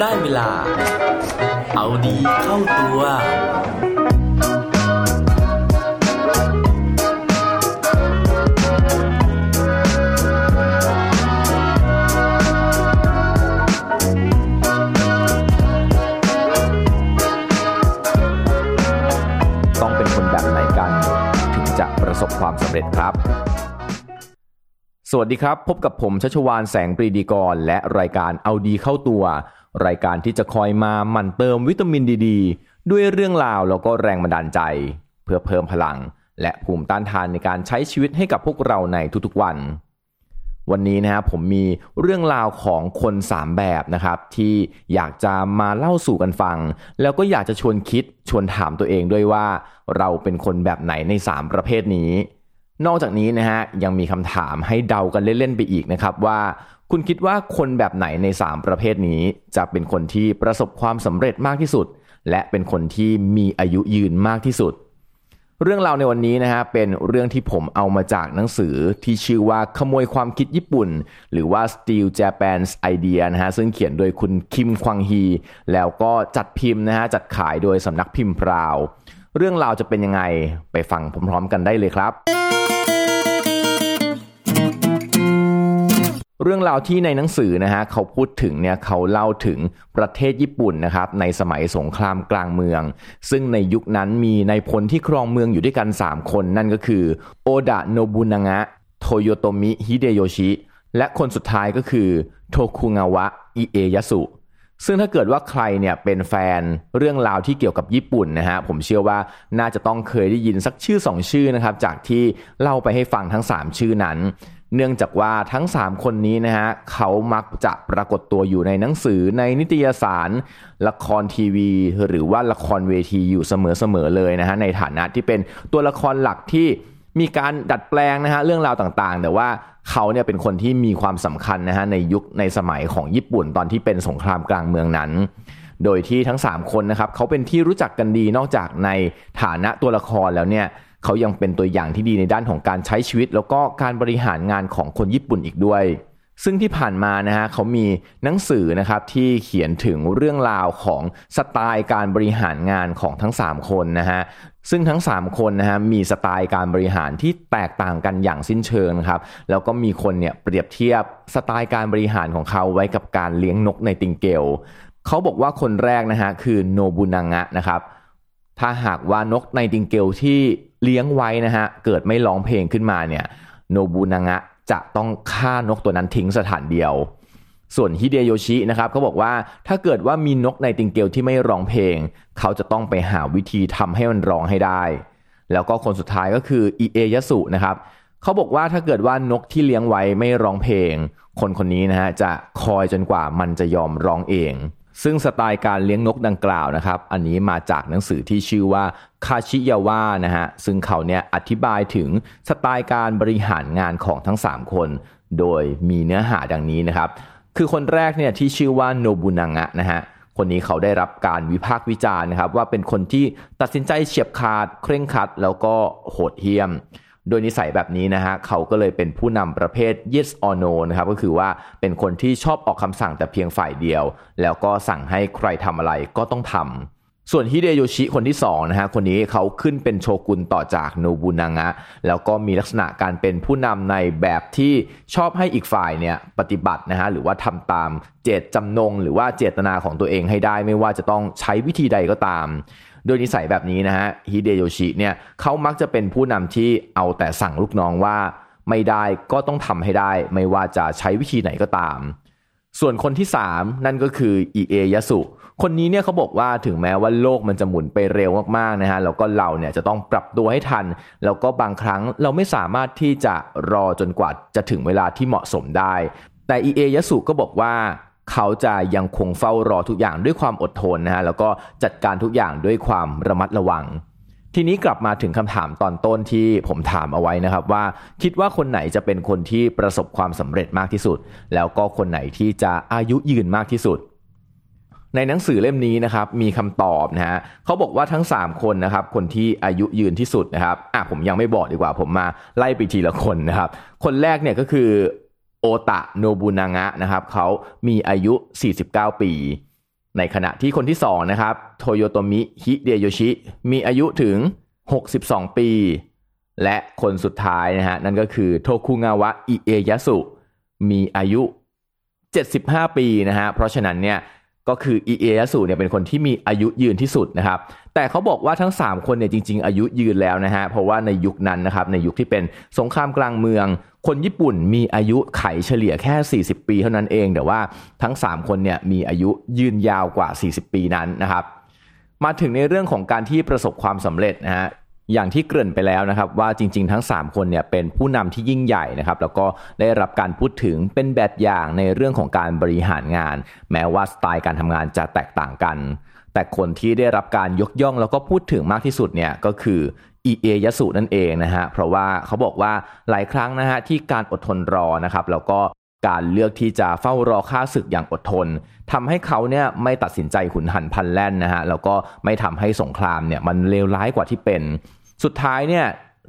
ได้เวลา เอาดีเข้าตัว ต้องเป็นคนแบบไหนกัน ถึงจะประสบความสำเร็จครับสวัสดีครับ พบกับผมชัชวานแสงปรีดีกร และรายการเอาดีเข้าตัว รายการที่จะคอยมาหมั่นเติมวิตามินดีดด้วยเรื่องราวแล้วก็แรงบันดาลใจ เพื่อเพิ่มพลัง และภูมิต้านทานในการใช้ชีวิตให้กับพวกเราในทุกๆวัน วันนี้นะครับผมมีเรื่องราวของคน 3 แบบนะครับที่อยากจะมาเล่าสู่กันฟัง แล้วก็อยากจะชวนคิดชวนถามตัวเองด้วยว่า เราเป็นคนแบบไหนใน 3 ประเภทนี้นอกจากนี้นะฮะยังมีคำถามให้เดากันเล่น ๆ ไปอีกนะครับว่า คุณคิดว่าคนแบบไหนใน 3 ประเภทนี้ จะเป็นคนที่ประสบความสำเร็จมากที่สุด และเป็นคนที่มีอายุยืนมากที่สุด เรื่องราวในวันนี้นะฮะเป็นเรื่องที่ผมเอามาจากหนังสือที่ชื่อว่าขโมยความคิดญี่ปุ่น หรือว่า Steal Japan's Idea นะฮะซึ่งเขียนโดยคุณคิมควังฮี แล้วก็จัดพิมพ์นะฮะจัดขายโดยสำนักพิมพ์พราว เรื่องราวจะเป็นยังไงไปฟังพร้อมๆกันได้เลยครับ เรื่องราวที่ในหนังสือนะฮะเขาพูดถึงเนี่ยเขาเล่าถึงประเทศญี่ปุ่นนะครับในสมัยสงครามกลางเมือง ซึ่งในยุคนั้นมีนายพลที่ครองเมืองอยู่ด้วยกัน 3 คนนั่นก็คือโอดะโนบุนางะโทโยโตมิฮิเดโยชิ และคนสุดท้ายก็คือโทคุงาวะอิเอยาสุซึ่งถ้าเกิดว่าใครเนี่ยเป็นแฟนเรื่องราวที่เกี่ยวกับญี่ปุ่นนะฮะผมเชื่อว่าน่าจะต้องเคยได้ยินสักชื่อ 2 ชื่อนะครับจากที่เล่าไปให้ฟังทั้ง 3 ชื่อนั้น เนื่องจากว่าทั้ง 3 คนนี้นะฮะเขามักจะปรากฏตัวอยู่ในหนังสือในนิตยสาร ละครทีวี หรือว่าละครเวทีอยู่เสมอๆเลยนะฮะในฐานะที่เป็นตัวละครหลักที่มีการดัดแปลงนะฮะเรื่องราวต่างๆ แต่ว่าเขาเนี่ยเป็นคนที่มีความสำคัญนะฮะในยุคในสมัยของญี่ปุ่นตอนที่เป็นสงครามกลางเมืองนั้น โดยที่ทั้ง 3 คนนะครับเขาเป็นที่รู้จักกันดีนอกจากในฐานะตัวละครแล้วเนี่ย เขายังเป็นตัวอย่างที่ดีในด้านของการใช้ชีวิต แล้วก็การบริหารงานของคนญี่ปุ่นอีกด้วย ซึ่งที่ผ่านมานะฮะเขามีหนังสือนะครับที่เขียนถึงเรื่องราวของสไตล์การบริหารงานของทั้ง 3 คนนะฮะซึ่งทั้ง 3 คนนะฮะมีสไตล์การบริหารที่แตกต่างกันอย่างสิ้นเชิงครับแล้วก็มีคนเนี่ยเปรียบเทียบสไตล์การบริหารของเขาไว้กับการเลี้ยงนกในติงเกลเขาบอกว่าคนแรกนะฮะคือโนบุนางะนะครับถ้าหากว่านกในติงเกลที่ เลี้ยงไว้นะฮะเกิดไม่ร้องเพลงขึ้นมาเนี่ยโนบุนางะจะต้องฆ่านกตัวนั้นทิ้งสถานเดียว ส่วนฮิเดโยชินะครับเขาบอกว่าถ้าเกิดว่ามีนกในติงเกลที่ไม่ร้องเพลง เขาจะต้องไปหาวิธีทำให้มันร้องให้ได้ แล้วก็คนสุดท้ายก็คืออิเอยสุนะครับเขาบอกว่าถ้าเกิดว่านกที่เลี้ยงไว้ไม่ร้องเพลง คนคนนี้นะฮะจะคอยจนกว่ามันจะยอมร้องเอง ซึ่งสไตล์การเลี้ยงนกดังกล่าวนะครับ อันนี้มาจากหนังสือที่ชื่อว่าคาชิยาวะนะฮะ ซึ่งเขาเนี่ยอธิบายถึงสไตล์การบริหารงานของทั้ง 3 คน โดยมีเนื้อหาดังนี้นะครับ คือคนแรกเนี่ยที่ชื่อว่าโนบุนางะนะฮะ คนนี้เขาได้รับการวิพากษ์วิจารณ์นะครับว่าเป็นคนที่ตัดสินใจเฉียบขาดเคร่งครัดแล้วก็โหดเหี้ยม โดยนิสัยแบบนี้นะฮะเขาก็เลยเป็นผู้นำประเภท yes or no นะครับก็คือว่าเป็นคนที่ชอบออกคำสั่งแต่เพียงฝ่ายเดียว แล้วก็สั่งให้ใครทำอะไรก็ต้องทำ ส่วนฮิเดโยชิคนที่2นะฮะคนนี้เขาขึ้นเป็นโชกุนต่อจากโนบุนางะแล้วก็มีลักษณะการเป็นผู้นำในแบบที่ชอบให้อีกฝ่ายเนี่ยปฏิบัตินะฮะหรือว่าทำตามเจตจำนง หรือว่าเจตนาของตัวเองให้ได้ไม่ว่าจะต้องใช้วิธีใดก็ตาม โดยนิสัยแบบนี้นะฮะฮิเดโยชิเนี่ยเขามักจะเป็นผู้นำที่เอาแต่สั่งลูกน้องว่าไม่ได้ก็ต้องทำให้ได้ ไม่ว่าจะใช้วิธีไหนก็ตาม ส่วนคนที่ 3 นั่นก็คืออิเอยาสุ คนนี้เนี่ยเขาบอกว่าถึงแม้ว่าโลกมันจะหมุนไปเร็วมากๆนะฮะแล้วก็เราเนี่ยจะต้องปรับตัวให้ทัน แล้วก็บางครั้งเราไม่สามารถที่จะรอจนกว่าจะถึงเวลาที่เหมาะสมได้ แต่อิเอยาสุก็บอกว่าเขาจะยังคงเฝ้ารอทุกอย่างด้วยความอดทนนะฮะแล้วก็จัดการทุกอย่างด้วยความระมัดระวัง ทีนี้กลับมาถึงคำถามตอนต้นที่ผมถามเอาไว้นะครับว่า คิดว่าคนไหนจะเป็นคนที่ประสบความสำเร็จมากที่สุด แล้วก็คนไหนที่จะอายุยืนมากที่สุด ในหนังสือเล่มนี้นะครับ มีคำตอบนะฮะเขาบอกว่าทั้ง 3 คนนะครับ คนที่อายุยืนที่สุดนะครับอะผมยังไม่บอกดีกว่า ผมมาไล่ไปทีละคนนะครับ คนแรกเนี่ยก็คือโอตะโนบุนางะนะครับเขามีอายุ 49 ปี ในขณะที่คนที่ 2 นะครับ โทโยโตมิ ฮิเดโยชิ มีอายุถึง 62 ปี และคนสุดท้ายนะฮะ นั่นก็คือโทคุงาวะ อิเอยะสุ มีอายุ 75 ปีนะฮะ เพราะฉะนั้นเนี่ย ก็คืออิเอยะสุเนี่ยเป็นคนที่มีอายุยืนที่สุดนะครับ แต่เขาบอกว่าทั้ง 3 คนเนี่ยจริง ๆ อายุยืนแล้วนะฮะเพราะว่าในยุคนั้นนะครับในยุคที่เป็นสงครามกลางเมือง คนญี่ปุ่นมีอายุไขเฉลี่ยแค่ 40 ปีเท่านั้นเอง แต่ว่าทั้ง 3 คนเนี่ยมีอายุยืนยาวกว่า 40 ปีนั้นนะครับ มาถึงในเรื่องของการที่ประสบความสำเร็จนะฮะอย่างที่เกริ่นไปแล้วนะครับว่าจริง ๆ ทั้ง 3 คนเนี่ยเป็นผู้นำที่ยิ่งใหญ่นะครับแล้วก็ได้รับการพูดถึงเป็นแบบอย่างในเรื่องของการบริหารงาน แม้ว่าสไตล์การทำงานจะแตกต่างกัน แต่คนที่ได้รับการยกย่องแล้วก็พูดถึงมากที่สุดเนี่ยก็คืออีเอยสุนั่นเองนะฮะเพราะว่าเขาบอกว่าหลายครั้งนะฮะที่การอดทนรอนะครับแล้วก็การเลือกที่จะเฝ้ารอค่าศึกอย่างอดทนทำให้เขาเนี่ยไม่ตัดสินใจหุนหันพันแล่นนะฮะแล้วก็ไม่ทำให้สงครามเนี่ยมันเลวร้ายกว่าที่เป็น สุดท้ายเนี่ย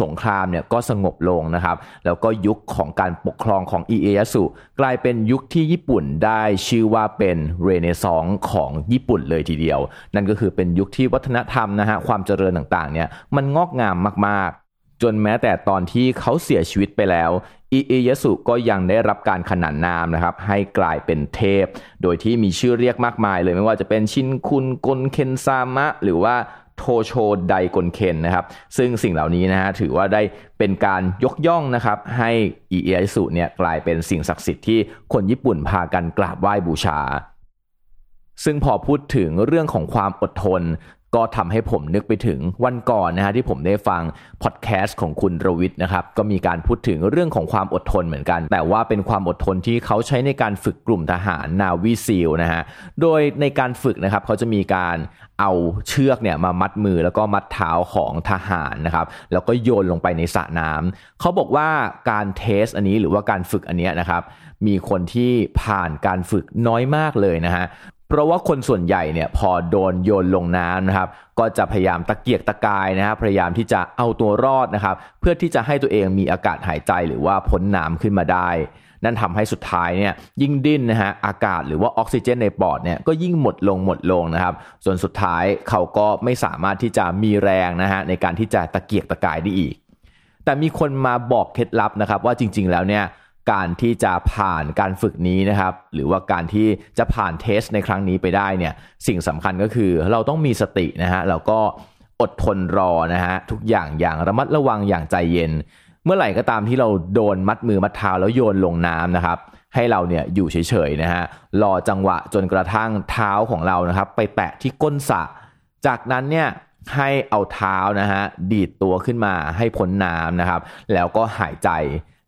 สงครามเนี่ยก็สงบลงนะครับ แล้วก็ยุคของการปกครองของอิเอยสุกลายเป็นยุคที่ญี่ปุ่นได้ชื่อว่าเป็นเรเนซองส์ของญี่ปุ่นเลยทีเดียว นั่นก็คือเป็นยุคที่วัฒนธรรมนะฮะความเจริญต่างๆเนี่ยมันงอกงามมากๆ จนแม้แต่ตอนที่เขาเสียชีวิตไปแล้วอิเอยสุก็ยังได้รับการขนานนามนะครับ ให้กลายเป็นเทพ โดยที่มีชื่อเรียกมากมายเลยไม่ว่าจะเป็นชินคุณกลเคนซามะ หรือว่า โทโชไดกลเคนนะครับ ซึ่งสิ่งเหล่านี้นะฮะถือว่าได้เป็นการยกย่องนะครับ ให้อิเอยสุเนี่ยกลายเป็นสิ่งศักดิ์สิทธิ์ที่คนญี่ปุ่นพากันกราบไหว้บูชา ซึ่งพอพูดถึงเรื่องของความอดทน ก็ทำให้ผมนึกไปถึงวันก่อนนะฮะที่ผมได้ฟังพอดแคสต์ของคุณรวิทย์นะครับก็มีการพูดถึงเรื่องของความอดทนเหมือนกัน แต่ว่าเป็นความอดทนที่เขาใช้ในการฝึกกลุ่มทหาร Navy SEAL นะฮะโดยในการฝึกนะครับเขาจะมีการเอาเชือกเนี่ยมามัดมือแล้วก็มัดเท้าของทหารนะครับแล้วก็โยนลงไปในสระน้ำเขาบอกว่าการ test อันนี้หรือว่าการฝึกอันนี้นะครับมีคนที่ผ่านการฝึกน้อยมากเลยนะฮะ เพราะว่าคนส่วนใหญ่เนี่ยพอโดนโยนลงน้ำนะครับ ก็จะพยายามตะเกียกตะกายนะครับพยายามที่จะเอาตัวรอดนะครับ เพื่อที่จะให้ตัวเองมีอากาศหายใจหรือว่าพ้นน้ำขึ้นมาได้ นั่นทำให้สุดท้ายเนี่ยยิ่งดิ้นนะฮะอากาศหรือว่าออกซิเจนในปอดเนี่ยก็ยิ่งหมดลงหมดลงนะครับ ส่วนสุดท้ายเขาก็ไม่สามารถที่จะมีแรงนะฮะในการที่จะตะเกียกตะกายได้อีก แต่มีคนมาบอกเคล็ดลับนะครับว่าจริง ๆ แล้วเนี่ย การที่จะผ่านการฝึกนี้นะครับ หรือว่าการที่จะผ่านเทสในครั้งนี้ไปได้เนี่ยสิ่งสำคัญก็คือเราต้องมีสตินะฮะแล้วก็อดทนรอนะฮะทุกอย่างอย่างระมัดระวังอย่างใจเย็น เมื่อไหร่ก็ตามที่เราโดนมัดมือมัดเท้าแล้วโยนลงน้ำนะครับ ให้เราเนี่ยอยู่เฉยๆนะฮะรอจังหวะจนกระทั่งเท้าของเรานะครับ ไปแตะที่ก้นสระจากนั้นเนี่ยให้เอาเท้านะฮะดีดตัวขึ้นมาให้พ้นน้ำนะครับ แล้วก็หายใจ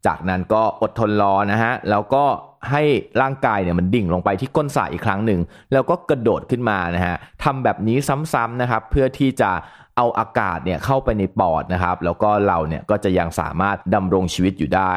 จากนั้นก็อดทนรอนะฮะ แล้วก็ให้ร่างกายเนี่ยมันดิ่งลงไปที่ก้นสระอีกครั้งหนึ่ง แล้วก็กระโดดขึ้นมานะฮะทำแบบนี้ซ้ำๆนะครับ เพื่อที่จะเอาอากาศเนี่ยเข้าไปในปอดนะครับ แล้วก็เราเนี่ยก็จะยังสามารถดำรงชีวิตอยู่ได้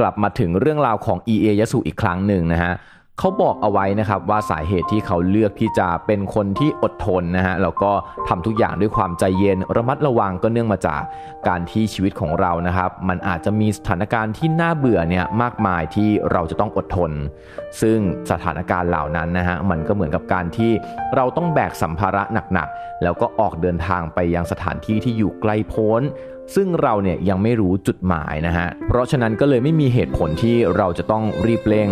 กลับมาถึงเรื่องราวของ e เอยสุอีกครั้งหนึ่งนะฮะ เขาบอกเอาไว้นะครับว่าสาเหตุที่เขาเลือกที่จะเป็นคนที่อดทนนะฮะแล้วก็ทำทุกอย่างด้วยความใจเย็นระมัดระวังก็เนื่องมาจากการที่ชีวิตของเรานะครับ มันอาจจะมีสถานการณ์ที่น่าเบื่อเนี่ยมากมายที่เราจะต้องอดทน ซึ่งสถานการณ์เหล่านั้นนะฮะมันก็เหมือนกับการที่เราต้องแบกสัมภาระหนักๆแล้วก็ออกเดินทางไปยังสถานที่ที่อยู่ไกลโพ้นซึ่งเราเนี่ยยังไม่รู้จุดหมายนะฮะ เพราะฉะนั้นก็เลยไม่มีเหตุผลที่เราจะต้องรีบเร่ง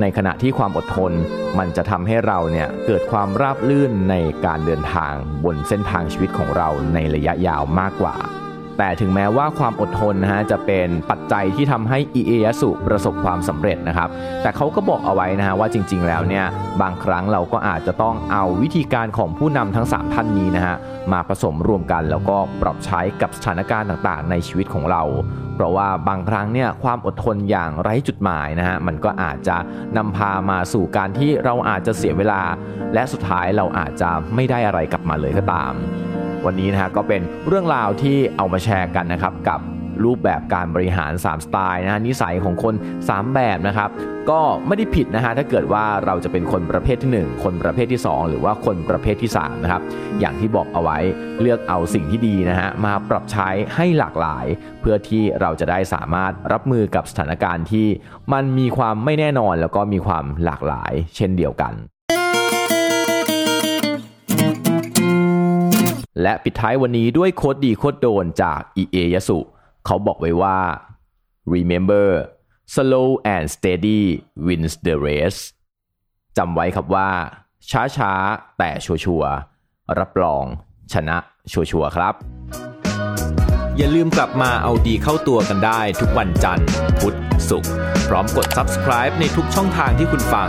ในขณะที่ความอดทนมันจะทำให้เราเนี่ยเกิดความราบลื่นในการเดินทางบนเส้นทางชีวิตของเราในระยะยาวมากกว่า แต่ถึงแม้ว่าความอดทนนะฮะจะเป็นปัจจัยที่ทำให้อิเอยสุประสบความสำเร็จนะครับ แต่เขาก็บอกเอาไว้นะฮะว่าจริง ๆ แล้วเนี่ยบางครั้งเราก็อาจจะต้องเอาวิธีการของผู้นำทั้ง 3 ท่านนี้นะฮะมาผสมรวมกันแล้วก็ปรับใช้กับสถานการณ์ต่างๆ ในชีวิตของเรา เพราะว่าบางครั้งเนี่ยความอดทนอย่างไร้จุดหมายนะฮะมันก็อาจจะนำพามาสู่การที่เราอาจจะเสียเวลา และสุดท้ายเราอาจจะไม่ได้อะไรกลับมาเลยก็ตาม วันนี้นะฮะก็เป็นเรื่องราวที่เอามาแชร์กันนะครับกับรูปแบบการบริหาร 3 สไตล์นะฮะนิสัยของคน 3 แบบนะครับ ก็ไม่ได้ผิดนะฮะถ้าเกิดว่าเราจะเป็นคนประเภทที่ 1 คนประเภทที่ 2 หรือว่าคนประเภทที่3นะครับอย่างที่บอกเอาไว้เลือกเอาสิ่งที่ดีนะฮะมาปรับใช้ให้หลากหลาย เพื่อที่เราจะได้สามารถรับมือกับสถานการณ์ที่ มันมีความไม่แน่นอนแล้วก็มีความหลากหลาย เช่นเดียวกัน และปิดท้ายวันนี้ด้วยโคดดีโคดโดนจากอีเอยสุ เขาบอกไว้ว่า remember slow and steady wins the race จำไว้ครับว่า ช้าๆแต่ชัวร์ๆรับรอง ชนะชัวร์ๆครับ อย่าลืมกลับมาเอาดีเข้าตัวกันได้ทุกวันจันทร์ พุธศุกร์พร้อมกด subscribe ในทุกช่องทางที่คุณฟัง